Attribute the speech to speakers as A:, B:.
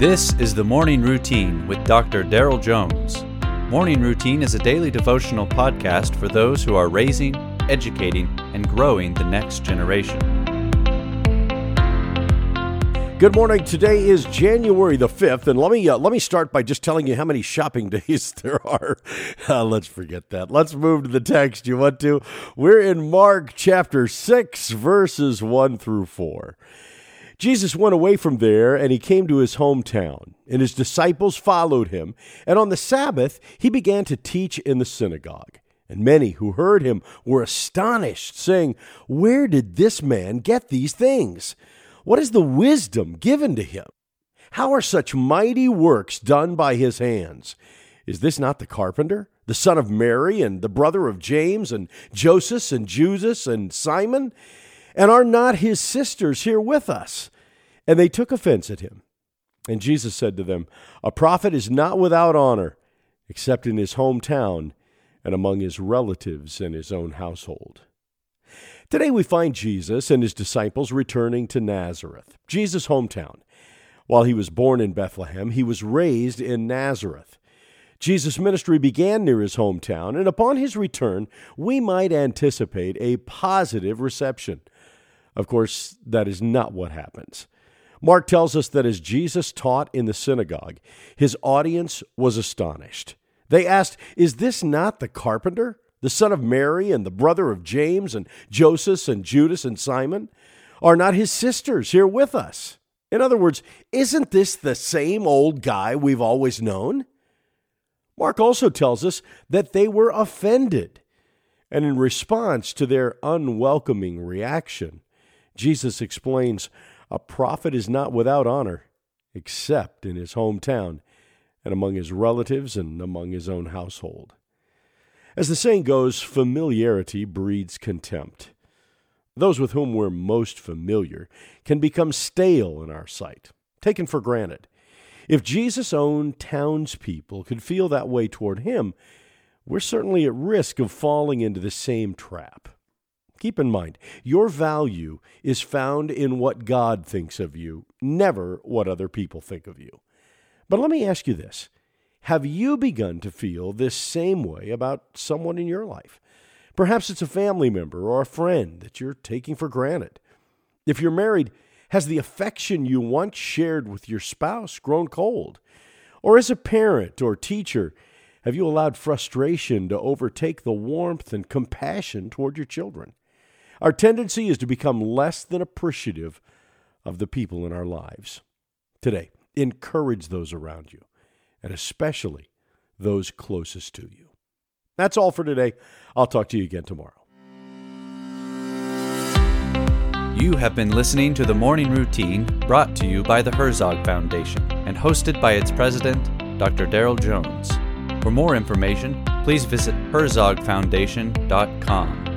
A: This is the Morning Routine with Dr. Daryl Jones. Morning Routine is a daily devotional podcast for those who are raising, educating, and growing the next generation.
B: Good morning. Today is January the 5th, and let me uh, let me start by just telling you how many shopping days there are. Uh, let's forget that. Let's move to the text. You want to? We're in Mark chapter 6 verses 1 through 4. Jesus went away from there and he came to his hometown, and his disciples followed him. And on the Sabbath, he began to teach in the synagogue. And many who heard him were astonished, saying, Where did this man get these things? What is the wisdom given to him? How are such mighty works done by his hands? Is this not the carpenter, the son of Mary, and the brother of James, and Joseph, and Judas, and Simon? And are not his sisters here with us? And they took offense at him. And Jesus said to them, A prophet is not without honor, except in his hometown and among his relatives and his own household. Today we find Jesus and his disciples returning to Nazareth, Jesus' hometown. While he was born in Bethlehem, he was raised in Nazareth. Jesus' ministry began near his hometown, and upon his return, we might anticipate a positive reception. Of course, that is not what happens. Mark tells us that as Jesus taught in the synagogue, his audience was astonished. They asked, Is this not the carpenter, the son of Mary, and the brother of James, and Joseph, and Judas, and Simon? Are not his sisters here with us? In other words, isn't this the same old guy we've always known? Mark also tells us that they were offended. And in response to their unwelcoming reaction, Jesus explains a prophet is not without honor, except in his hometown and among his relatives and among his own household. As the saying goes, familiarity breeds contempt. Those with whom we're most familiar can become stale in our sight, taken for granted. If Jesus' own townspeople could feel that way toward him, we're certainly at risk of falling into the same trap. Keep in mind, your value is found in what God thinks of you, never what other people think of you. But let me ask you this Have you begun to feel this same way about someone in your life? Perhaps it's a family member or a friend that you're taking for granted. If you're married, has the affection you once shared with your spouse grown cold? Or as a parent or teacher, have you allowed frustration to overtake the warmth and compassion toward your children? Our tendency is to become less than appreciative of the people in our lives. Today, encourage those around you, and especially those closest to you. That's all for today. I'll talk to you again tomorrow.
A: You have been listening to the Morning Routine brought to you by the Herzog Foundation and hosted by its president, Dr. Daryl Jones. For more information, please visit herzogfoundation.com.